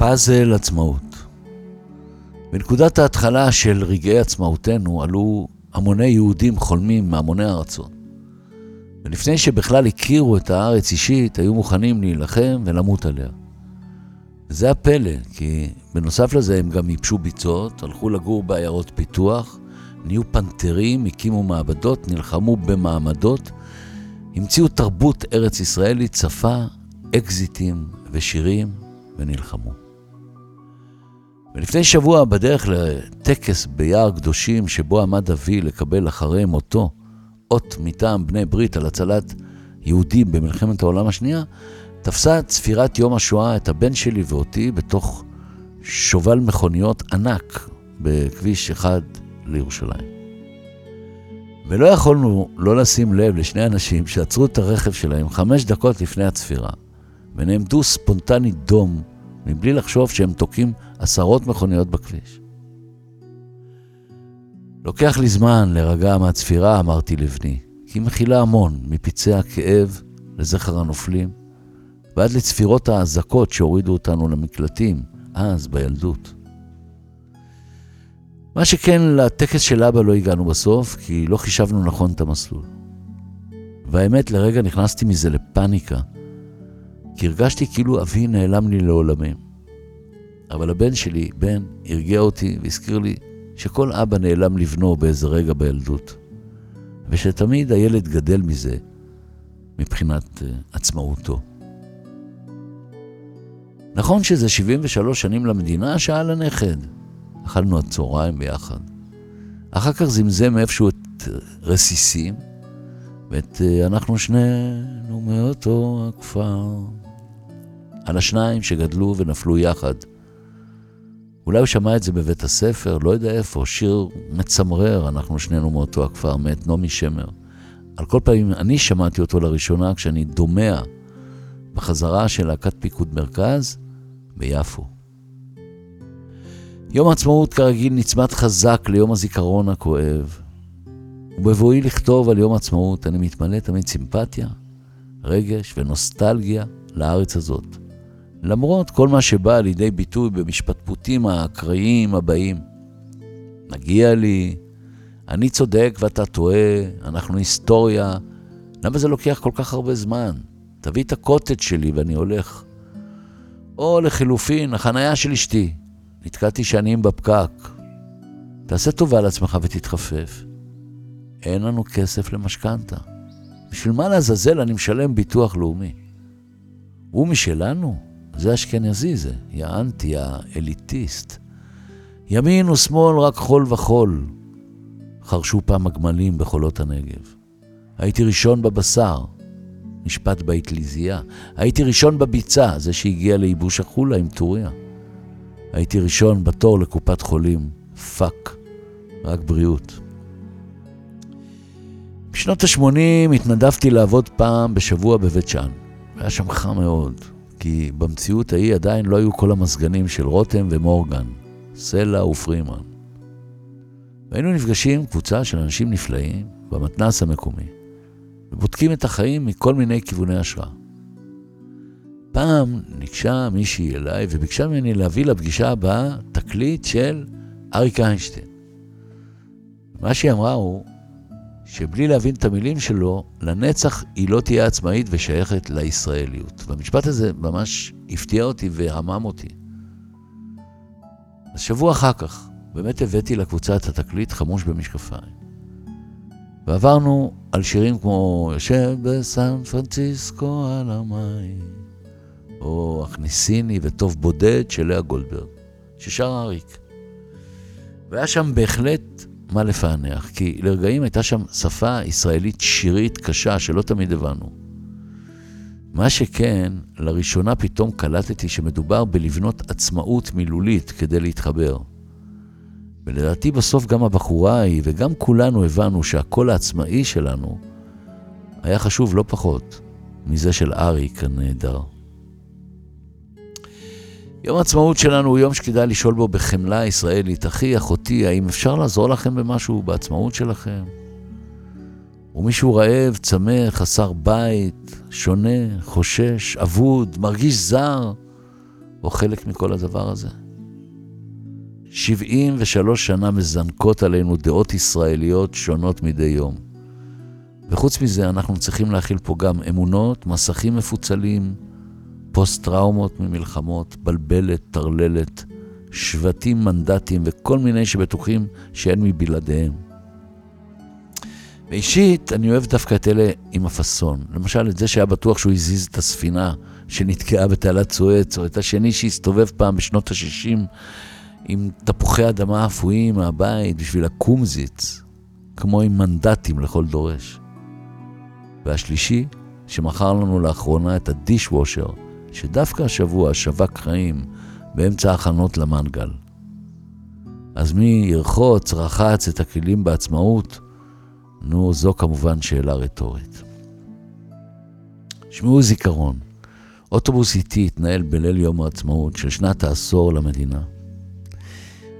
פאזל עצמאות. בנקודת ההתחלה של רגעי עצמאותנו עלו המוני יהודים חולמים מהמוני ארצות. ולפני שבכלל הכירו את הארץ אישית, היו מוכנים להילחם ולמות עליה. וזה הפלא, כי בנוסף לזה הם גם ייבשו ביצות, הלכו לגור בעיירות פיתוח, נהיו פנתרים, הקימו מעבדות, נלחמו במעמדות, המציאו תרבות ארץ ישראלית, שפה, אקזיטים ושירים, ונלחמו. ולפני שבוע, בדרך לטקס ביער קדושים, שבו עמד אבי לקבל אחרי מותו אות מטעם בני ברית על הצלת יהודים במלחמת העולם השנייה, תפסה צפירת יום השואה את הבן שלי ואותי בתוך שובל מכוניות ענק בכביש אחד לירושלים. ולא יכולנו לא לשים לב לשני אנשים שעצרו את הרכב שלהם חמש דקות לפני הצפירה, ונעמדו ספונטנית דום, מבלי לחשוב שהם תוקעים עשרות מכוניות בכביש. לוקח לי זמן להירגע מהצפירה, אמרתי לבני, כי היא מכילה המון, מפצעי הכאב לזכר הנופלים, ועד לצפירות האזעקות שהורידו אותנו למקלטים, אז, בילדות. מה שכן, לטקס של אבא לא הגענו בסוף, כי לא חישבנו נכון את המסלול. והאמת, לרגע נכנסתי מזה לפאניקה, כי הרגשתי כאילו אבי נעלם לי לעולמים. אבל הבן שלי, בן, הרגיע אותי והזכיר לי שכל אבא נעלם לבנו באיזה רגע בילדות, ושתמיד הילד גדל מזה מבחינת uh, עצמאותו. נכון שזה 73 שנים למדינה? שאל הנכד. אכלנו עד צהריים ביחד. אחר כך זמזם איפשהו את רסיסים, ואת uh, אנחנו שנינו מאותו הכפר. על השניים שגדלו ונפלו יחד אולי הוא שמע את זה בבית הספר, לא יודע איפה, שיר מצמרר, אנחנו שנינו מאותו הכפר, מאת נעמי שמר. על כל פעמים, אני שמעתי אותו לראשונה כשאני דומע בחזרה של להקת פיקוד מרכז ביפו. יום העצמאות כרגיל נצמד חזק ליום הזיכרון הכואב. ובבואי לכתוב על יום העצמאות אני מתמלא תמיד סימפתיה, רגש ונוסטלגיה לארץ הזאת. למרות כל מה שבא לידי ביטוי במשפטפוטים האקראיים הבאים. מגיע לי, אני צודק ואתה טועה, אנחנו היסטוריה. למה זה לוקח כל כך הרבה זמן? תביא את הקוטג' שלי ואני הולך. או לחילופין, החנייה של אשתי. נתקעתי שנים בפקק. תעשה טובה לעצמך ותתחפף. אין לנו כסף למשכנתה. בשביל מה לעזאזל אני משלם ביטוח לאומי? הוא משלנו? זה אשכנזי זה, יא אנטי, האליטיסט. ימין ושמאל רק חול וחול. חרשו פעם הגמלים בחולות הנגב. הייתי ראשון בבשר, נשפט באטליזייה. הייתי ראשון בביצה, זה שהגיע לייבוש החולה עם טוריה. הייתי ראשון בתור לקופת חולים, פאק, רק בריאות. בשנות ה-80 התנדבתי לעבוד פעם בשבוע בבית שאן. היה שם חם מאוד. כי במציאות ההיא עדיין לא היו כל המזגנים של רותם ומורגן, סלע ופרימן. והיינו נפגשים קבוצה של אנשים נפלאים במתנס המקומי, ובודקים את החיים מכל מיני כיווני השראה. פעם ניגשה מישהי אליי וביקשה ממני להביא לפגישה הבאה תקליט של אריק איינשטיין. מה שהיא אמרה הוא שבלי להבין את המילים שלו, לנצח היא לא תהיה עצמאית ושייכת לישראליות. והמשפט הזה ממש הפתיע אותי והמם אותי. אז שבוע אחר כך, באמת הבאתי לקבוצה את התקליט חמוש במשקפיים. ועברנו על שירים כמו יושב בסן פרנציסקו על המים, או הכניסיני וטוב בודד של לאה גולדברג, ששר אריק. והיה שם בהחלט מה לפענח, כי לרגעים הייתה שם שפה ישראלית שירית קשה שלא תמיד הבנו. מה שכן, לראשונה פתאום קלטתי שמדובר בלבנות עצמאות מילולית כדי להתחבר. ולדעתי בסוף גם הבחורה ההיא וגם כולנו הבנו שהקול העצמאי שלנו היה חשוב לא פחות מזה של אריק הנהדר. יום העצמאות שלנו הוא יום שכדאי לשאול בו בחמלה ישראלית, אחי, אחותי, האם אפשר לעזור לכם במשהו בעצמאות שלכם? ומישהו רעב, צמא, חסר בית, שונה, חושש, אבוד, מרגיש זר, או חלק מכל הדבר הזה? 73 שנה מזנקות עלינו דעות ישראליות שונות מדי יום. וחוץ מזה, אנחנו צריכים להכיל פה גם אמונות, מסכים מפוצלים, פוסט-טראומות ממלחמות, בלבלת, טרללת, שבטים, מנדטים וכל מיני שבטוחים שאין מבלעדיהם. ואישית, אני אוהב דווקא את אלה עם הפאסון. למשל, את זה שהיה בטוח שהוא הזיז את הספינה שנתקעה בתעלת סואץ, או את השני שהסתובב פעם בשנות ה-60 עם תפוחי אדמה אפויים מהבית בשביל הקומזיץ, כמו עם מנדטים לכל דורש. והשלישי, שמכר לנו לאחרונה את הדישוושר, שדווקא השבוע שווק חיים באמצע ההכנות למנגל. אז מי ירחוץ, רחץ את הכלים בעצמאות? נו, זו כמובן שאלה רטורית. שמעו זיכרון. אוטובוס איטי התנהל בליל יום העצמאות של שנת העשור למדינה.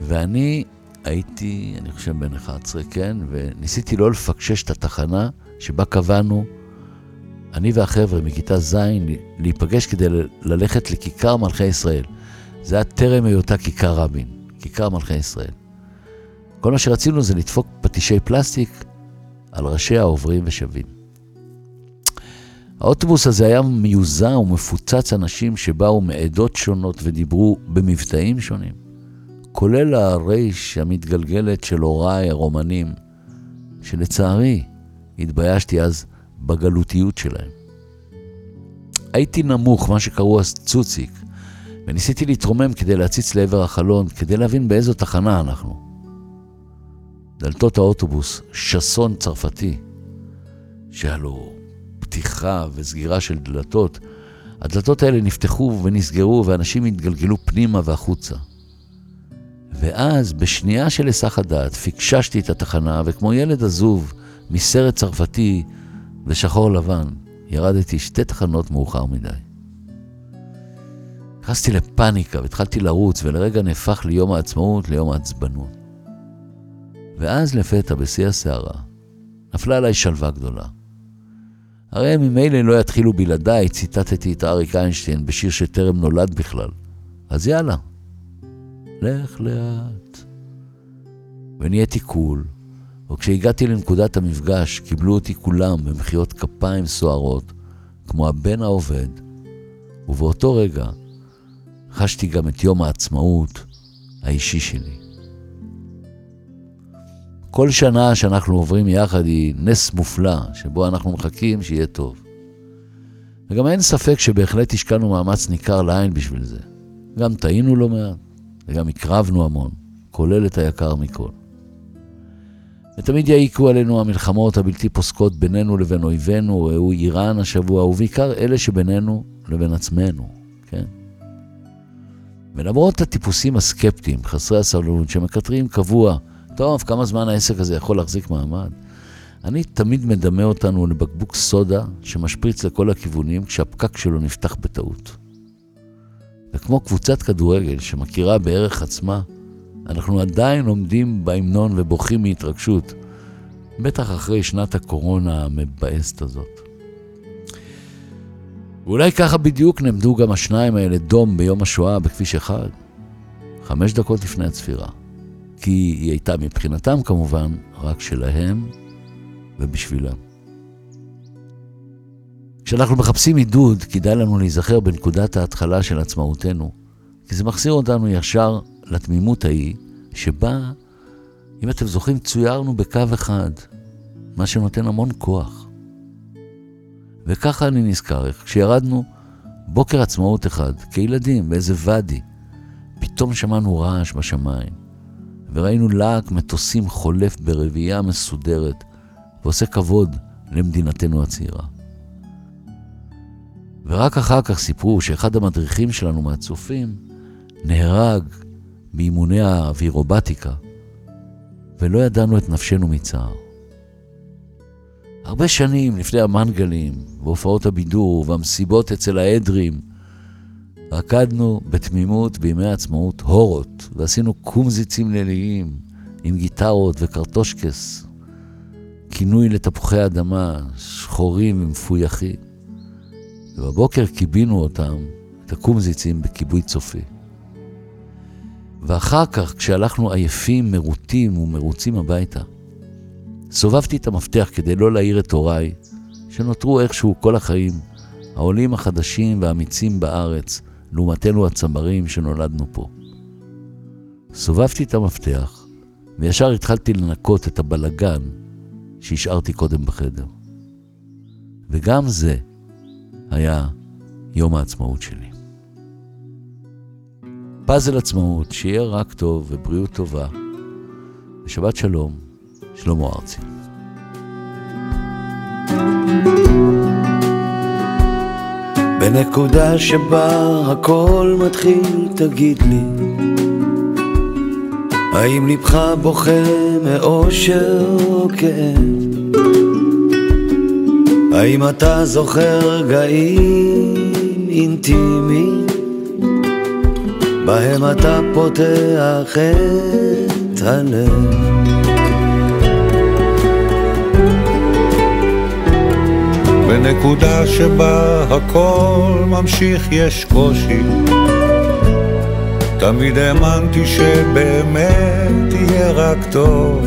ואני הייתי, אני חושב, בן 11, כן, וניסיתי לא לפקשש את התחנה שבה קבענו, אני והחבר'ה מכיתה ז', להיפגש כדי ללכת לכיכר מלכי ישראל. זה היה טרם היותה כיכר רבין, כיכר מלכי ישראל. כל מה שרצינו זה לדפוק פטישי פלסטיק על ראשי העוברים ושבים. האוטובוס הזה היה מיוזע ומפוצץ אנשים שבאו מעדות שונות ודיברו במבטאים שונים, כולל הרייש המתגלגלת של הוריי הרומנים, שלצערי התביישתי אז בגלותיות שלהם. הייתי נמוך, מה שקראו אז צוציק, וניסיתי להתרומם כדי להציץ לעבר החלון, כדי להבין באיזו תחנה אנחנו. דלתות האוטובוס, שסון צרפתי, שהיה לו פתיחה וסגירה של דלתות, הדלתות האלה נפתחו ונסגרו ואנשים התגלגלו פנימה והחוצה. ואז, בשנייה של היסח הדעת, פיקששתי את התחנה, וכמו ילד עזוב מסרט צרפתי בשחור לבן, ירדתי שתי תחנות מאוחר מדי. נכנסתי לפאניקה והתחלתי לרוץ, ולרגע נהפך לי יום העצמאות ליום העצבנות. ואז לפתע, בשיא הסערה, נפלה עליי שלווה גדולה. הרי ממילא לא יתחילו בלעדיי, ציטטתי את אריק איינשטיין בשיר שטרם נולד בכלל. אז יאללה, לך לאט. ונהייתי קול, וכשהגעתי לנקודת המפגש, קיבלו אותי כולם במחיאות כפיים סוערות, כמו הבן העובד, ובאותו רגע חשתי גם את יום העצמאות האישי שלי. כל שנה שאנחנו עוברים יחד היא נס מופלא, שבו אנחנו מחכים שיהיה טוב. וגם אין ספק שבהחלט השקענו מאמץ ניכר לעין בשביל זה. גם טעינו לא מעט, וגם הקרבנו המון, כולל את היקר מכל. ותמיד יעיקו עלינו המלחמות הבלתי פוסקות בינינו לבין אויבינו, ראו איראן השבוע, ובעיקר אלה שבינינו לבין עצמנו, כן? ולמרות הטיפוסים הסקפטיים, חסרי הסבלנות, שמקטרים קבוע, טוב, כמה זמן העסק הזה יכול להחזיק מעמד? אני תמיד מדמה אותנו לבקבוק סודה שמשפריץ לכל הכיוונים כשהפקק שלו נפתח בטעות. וכמו קבוצת כדורגל שמכירה בערך עצמה, אנחנו עדיין עומדים בהמנון ובוכים מהתרגשות, בטח אחרי שנת הקורונה המבאסת הזאת. ואולי ככה בדיוק נעמדו גם השניים האלה דום ביום השואה בכביש אחד, חמש דקות לפני הצפירה. כי היא הייתה מבחינתם כמובן רק שלהם ובשבילם. כשאנחנו מחפשים עידוד, כדאי לנו להיזכר בנקודת ההתחלה של עצמאותנו, כי זה מחזיר אותנו ישר לתמימות ההיא, שבה, אם אתם זוכרים, צוירנו בקו אחד, מה שנותן המון כוח. וככה אני נזכר, כשירדנו בוקר עצמאות אחד, כילדים, באיזה ואדי, פתאום שמענו רעש בשמיים, וראינו להק מטוסים חולף ברביעייה מסודרת, ועושה כבוד למדינתנו הצעירה. ורק אחר כך סיפרו שאחד המדריכים שלנו מהצופים נהרג באימוני האווירובטיקה, ולא ידענו את נפשנו מצער. הרבה שנים לפני המנגלים, והופעות הבידור, והמסיבות אצל העדרים, רקדנו בתמימות בימי העצמאות הורות, ועשינו קומזיצים ליליים עם גיטרות וקרטושקס, כינוי לתפוחי אדמה, שחורים ומפויחים. ובבוקר קיבינו אותם את הקומזיצים בכיבוי צופי. ואחר כך, כשהלכנו עייפים, מרוטים ומרוצים הביתה, סובבתי את המפתח כדי לא להעיר את הוריי, שנותרו איכשהו כל החיים, העולים החדשים והאמיצים בארץ, לעומתנו הצמרים שנולדנו פה. סובבתי את המפתח, וישר התחלתי לנקות את הבלגן שהשארתי קודם בחדר. וגם זה היה יום העצמאות שלי. פאזל עצמאות, שיהיה רק טוב ובריאות טובה. ושבת שלום, שלמה ארצי. בנקודה שבה הכל מתחיל, תגיד לי, האם לבך בוכה מאושר או כאב? האם אתה זוכר רגעים אינטימיים בהם אתה פותח את הלב? בנקודה שבה הכל ממשיך יש קושי תמיד האמנתי שבאמת יהיה רק טוב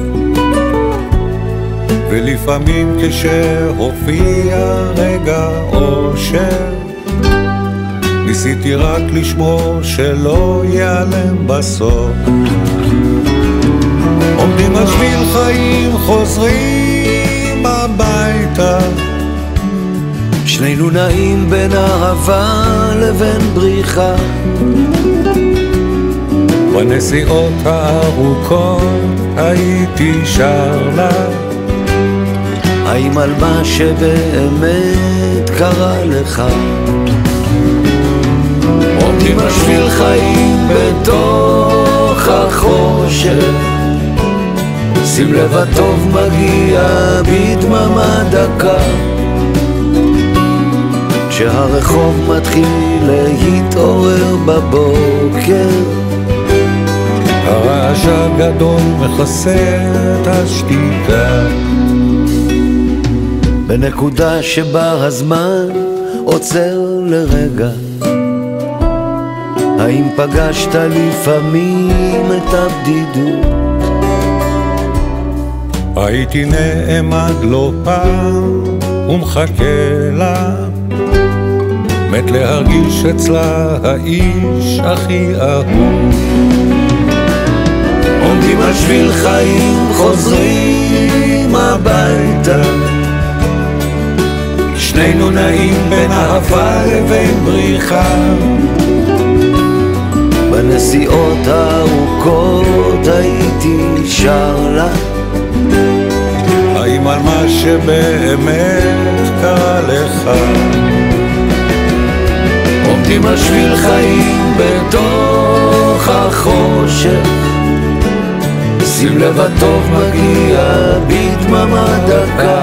ולפעמים כשהופיע רגע אושר ניסיתי רק לשמור שלא ייעלם בסוף. עומדים על שביל חיים חוזרים הביתה. שנינו נעים בין אהבה לבין בריחה. בנסיעות הארוכות הייתי שר לה. האם על מה שבאמת קרה לך עומדים על שביל חיים בתוך החושך. שים לב הטוב מגיע בדממה דקה. כשהרחוב מתחיל להתעורר בבוקר הרעש הגדול מכסה את השתיקה. בנקודה שבה הזמן עוצר לרגע האם פגשת לפעמים את הבדידות? הייתי נעמד לא פעם ומחכה לה. מת להרגיש אצלה האיש הכי אהוב. עומדים על שביל חיים חוזרים הביתה. שנינו נעים בין אהבה לבין בריחה בנסיעות הארוכות הייתי שר לה. האם על מה שבאמת קרה לך? עומדים על שביל חיים בתוך החושך. שים לב הטוב מגיע בדממה דקה.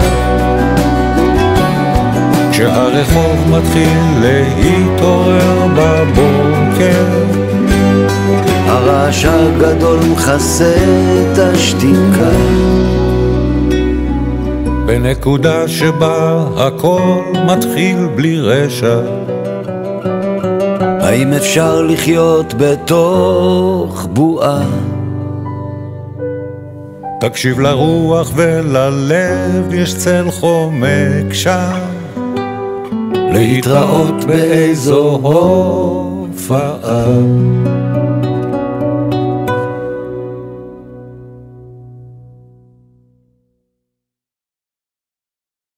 כשהרחוב מתחיל להתעורר בבוקר הרעש הגדול מכסה את השתיקה בנקודה שבה הכל מתחיל בלי רשע האם אפשר לחיות בתוך בועה? תקשיב לרוח וללב, יש צל חומק שם. להתראות באיזו הופעה.